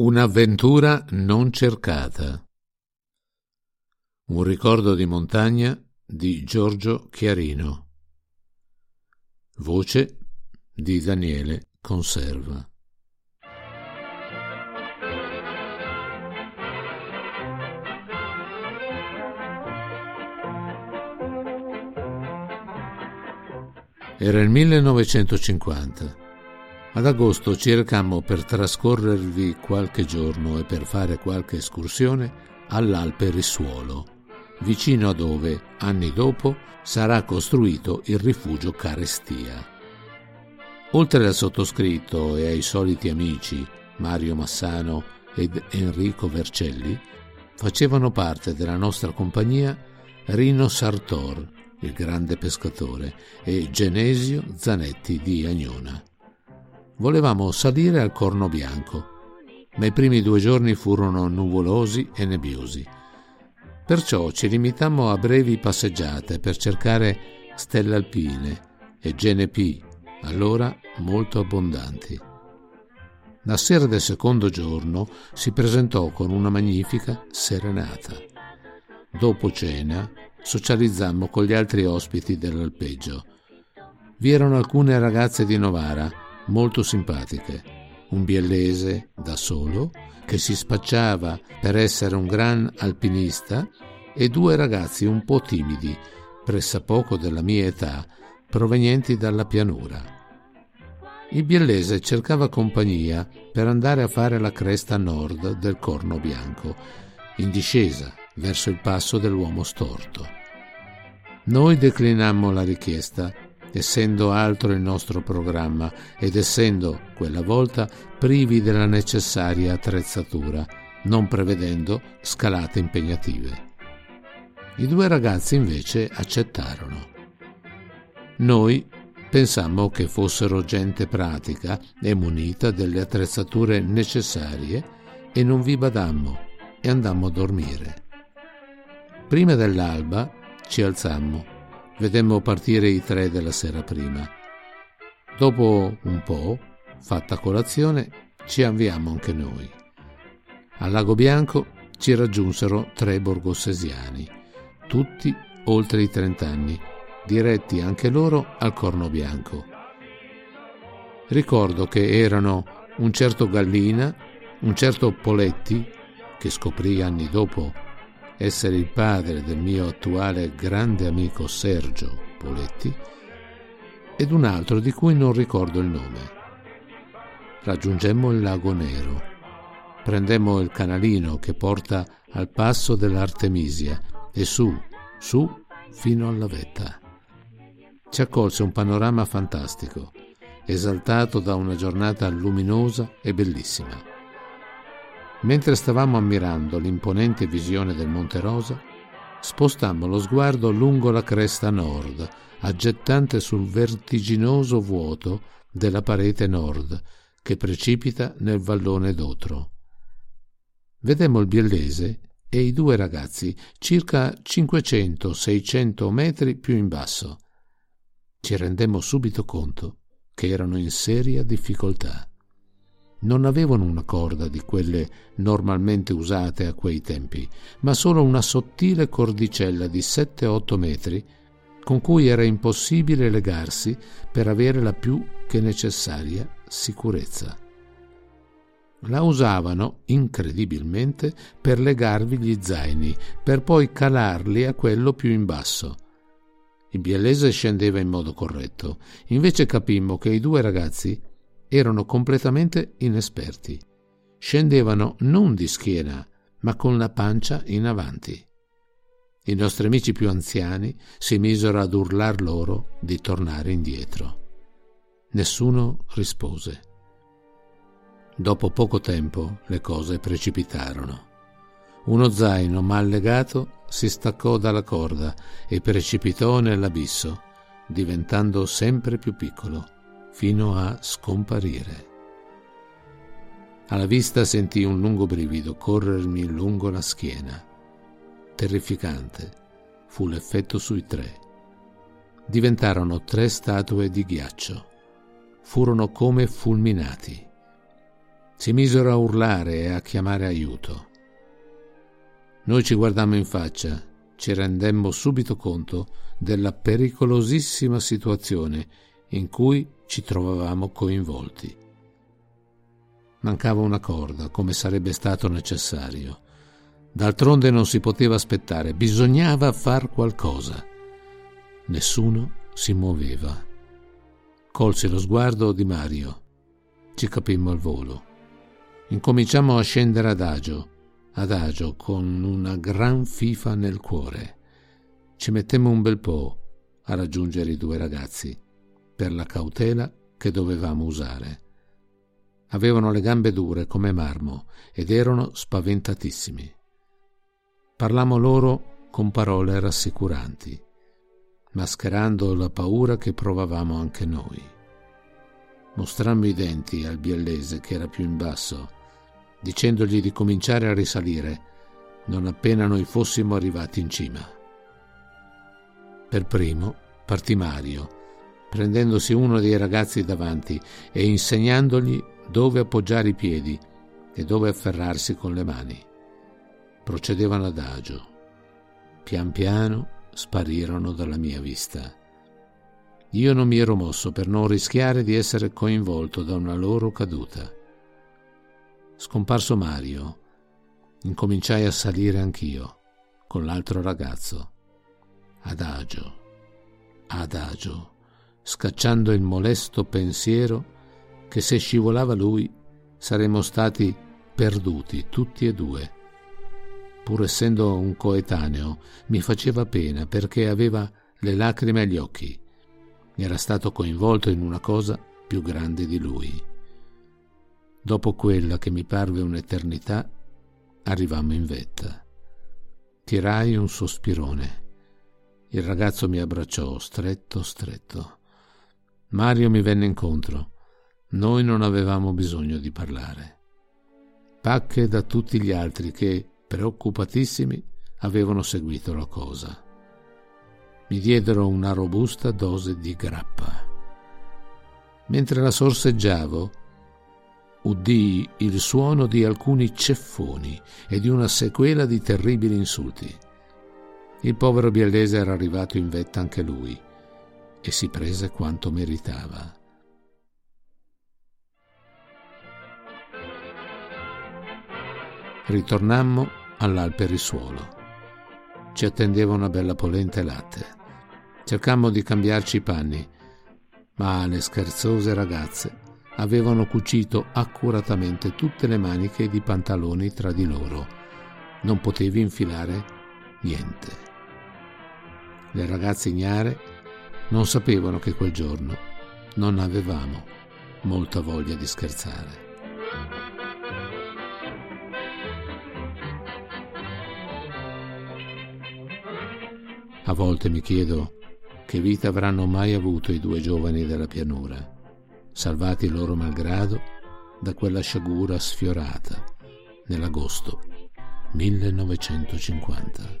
Un'avventura non cercata. Un ricordo di montagna di Giorgio Chiarino. Voce di Daniele Conserva. Era il 1950. Ad agosto ci recammo per trascorrervi qualche giorno e per fare qualche escursione all'Alpe Rissuolo, vicino a dove, anni dopo, sarà costruito il rifugio Carestia. Oltre al sottoscritto e ai soliti amici Mario Massano ed Enrico Vercelli, facevano parte della nostra compagnia Rino Sartor, il grande pescatore, e Genesio Zanetti di Agnona. Volevamo salire al Corno Bianco, ma i primi due giorni furono nuvolosi e nebbiosi. Perciò ci limitammo a brevi passeggiate per cercare stelle alpine e genepi, allora molto abbondanti. La sera del secondo giorno si presentò con una magnifica serenata. Dopo cena socializzammo con gli altri ospiti dell'alpeggio. Vi erano alcune ragazze di Novara, molto simpatiche, un biellese da solo, che si spacciava per essere un gran alpinista, e due ragazzi un po' timidi, pressappoco della mia età, provenienti dalla pianura. Il biellese cercava compagnia per andare a fare la cresta nord del Corno Bianco, in discesa verso il passo dell'uomo storto. Noi declinammo la richiesta, essendo altro il nostro programma ed essendo, quella volta, privi della necessaria attrezzatura, non prevedendo scalate impegnative. I due ragazzi invece accettarono. Noi pensammo che fossero gente pratica e munita delle attrezzature necessarie e non vi badammo e andammo a dormire. Prima dell'alba ci alzammo. Vedemmo partire i tre della sera prima. Dopo un po', fatta colazione, ci avviamo anche noi. Al Lago Bianco ci raggiunsero tre borgossesiani, tutti oltre i trent'anni, diretti anche loro al Corno Bianco. Ricordo che erano un certo Gallina, un certo Poletti, che scoprì anni dopo essere il padre del mio attuale grande amico Sergio Poletti, ed un altro di cui non ricordo il nome. Raggiungemmo il lago Nero. Prendemmo il canalino che porta al passo dell'Artemisia e su, su, fino alla vetta. Ci accolse un panorama fantastico, esaltato da una giornata luminosa e bellissima. Mentre stavamo ammirando l'imponente visione del Monte Rosa, spostammo lo sguardo lungo la cresta nord, aggettante sul vertiginoso vuoto della parete nord che precipita nel vallone d'Otro. Vedemmo il biellese e i due ragazzi circa 500-600 metri più in basso. Ci rendemmo subito conto che erano in seria difficoltà non avevano una corda di quelle normalmente usate a quei tempi, ma solo una sottile cordicella di 7-8 metri con cui era impossibile legarsi per avere la più che necessaria sicurezza. La usavano, incredibilmente, per legarvi gli zaini, per poi calarli a quello più in basso. Il biellese scendeva in modo corretto, invece capimmo che i due ragazzi erano completamente inesperti. Scendevano non di schiena, ma con la pancia in avanti. I nostri amici più anziani si misero ad urlar loro di tornare indietro. Nessuno rispose. Dopo poco tempo le cose precipitarono. Uno zaino mal legato si staccò dalla corda e precipitò nell'abisso, diventando sempre più piccolo, fino a scomparire. Alla vista sentì un lungo brivido corrermi lungo la schiena. Terrificante fu l'effetto sui tre. Diventarono tre statue di ghiaccio. Furono come fulminati. Si misero a urlare e a chiamare aiuto. Noi ci guardammo in faccia, ci rendemmo subito conto della pericolosissima situazione in cui ci trovavamo coinvolti. Mancava una corda, come sarebbe stato necessario. D'altronde non si poteva aspettare, bisognava far qualcosa. Nessuno si muoveva. Colsi lo sguardo di Mario. Ci capimmo al volo. Incominciamo a scendere adagio, adagio, con una gran fifa nel cuore. Ci mettemmo un bel po' a raggiungere i due ragazzi, per la cautela che dovevamo usare. Avevano le gambe dure come marmo ed erano spaventatissimi. Parlammo loro con parole rassicuranti, mascherando la paura che provavamo anche noi. Mostrammo i denti al biellese che era più in basso dicendogli di cominciare a risalire non appena noi fossimo arrivati in cima. Per primo partì Mario, prendendosi uno dei ragazzi davanti e insegnandogli dove appoggiare i piedi e dove afferrarsi con le mani. Procedevano adagio. Pian piano sparirono dalla mia vista. Io non mi ero mosso per non rischiare di essere coinvolto da una loro caduta. Scomparso Mario, incominciai a salire anch'io con l'altro ragazzo. Adagio, adagio, scacciando il molesto pensiero che se scivolava lui saremmo stati perduti tutti e due. Pur essendo un coetaneo, mi faceva pena perché aveva le lacrime agli occhi. Era stato coinvolto in una cosa più grande di lui. Dopo quella che mi parve un'eternità, arrivammo in vetta. Tirai un sospirone. Il ragazzo mi abbracciò stretto, stretto. Mario mi venne incontro. Noi non avevamo bisogno di parlare. Pacche da tutti gli altri che, preoccupatissimi, avevano seguito la cosa. Mi diedero una robusta dose di grappa. Mentre la sorseggiavo, udii il suono di alcuni ceffoni e di una sequela di terribili insulti. Il povero biellese era arrivato in vetta anche lui e si prese quanto meritava. Ritornammo all'Alpe Risuolo. Ci attendeva una bella polenta latte. Cercammo di cambiarci i panni, ma le scherzose ragazze avevano cucito accuratamente tutte le maniche di pantaloni tra di loro. Non potevi infilare niente. Le ragazze ignare non sapevano che quel giorno non avevamo molta voglia di scherzare. A volte mi chiedo che vita avranno mai avuto i due giovani della pianura salvati loro malgrado da quella sciagura sfiorata nell'agosto 1950.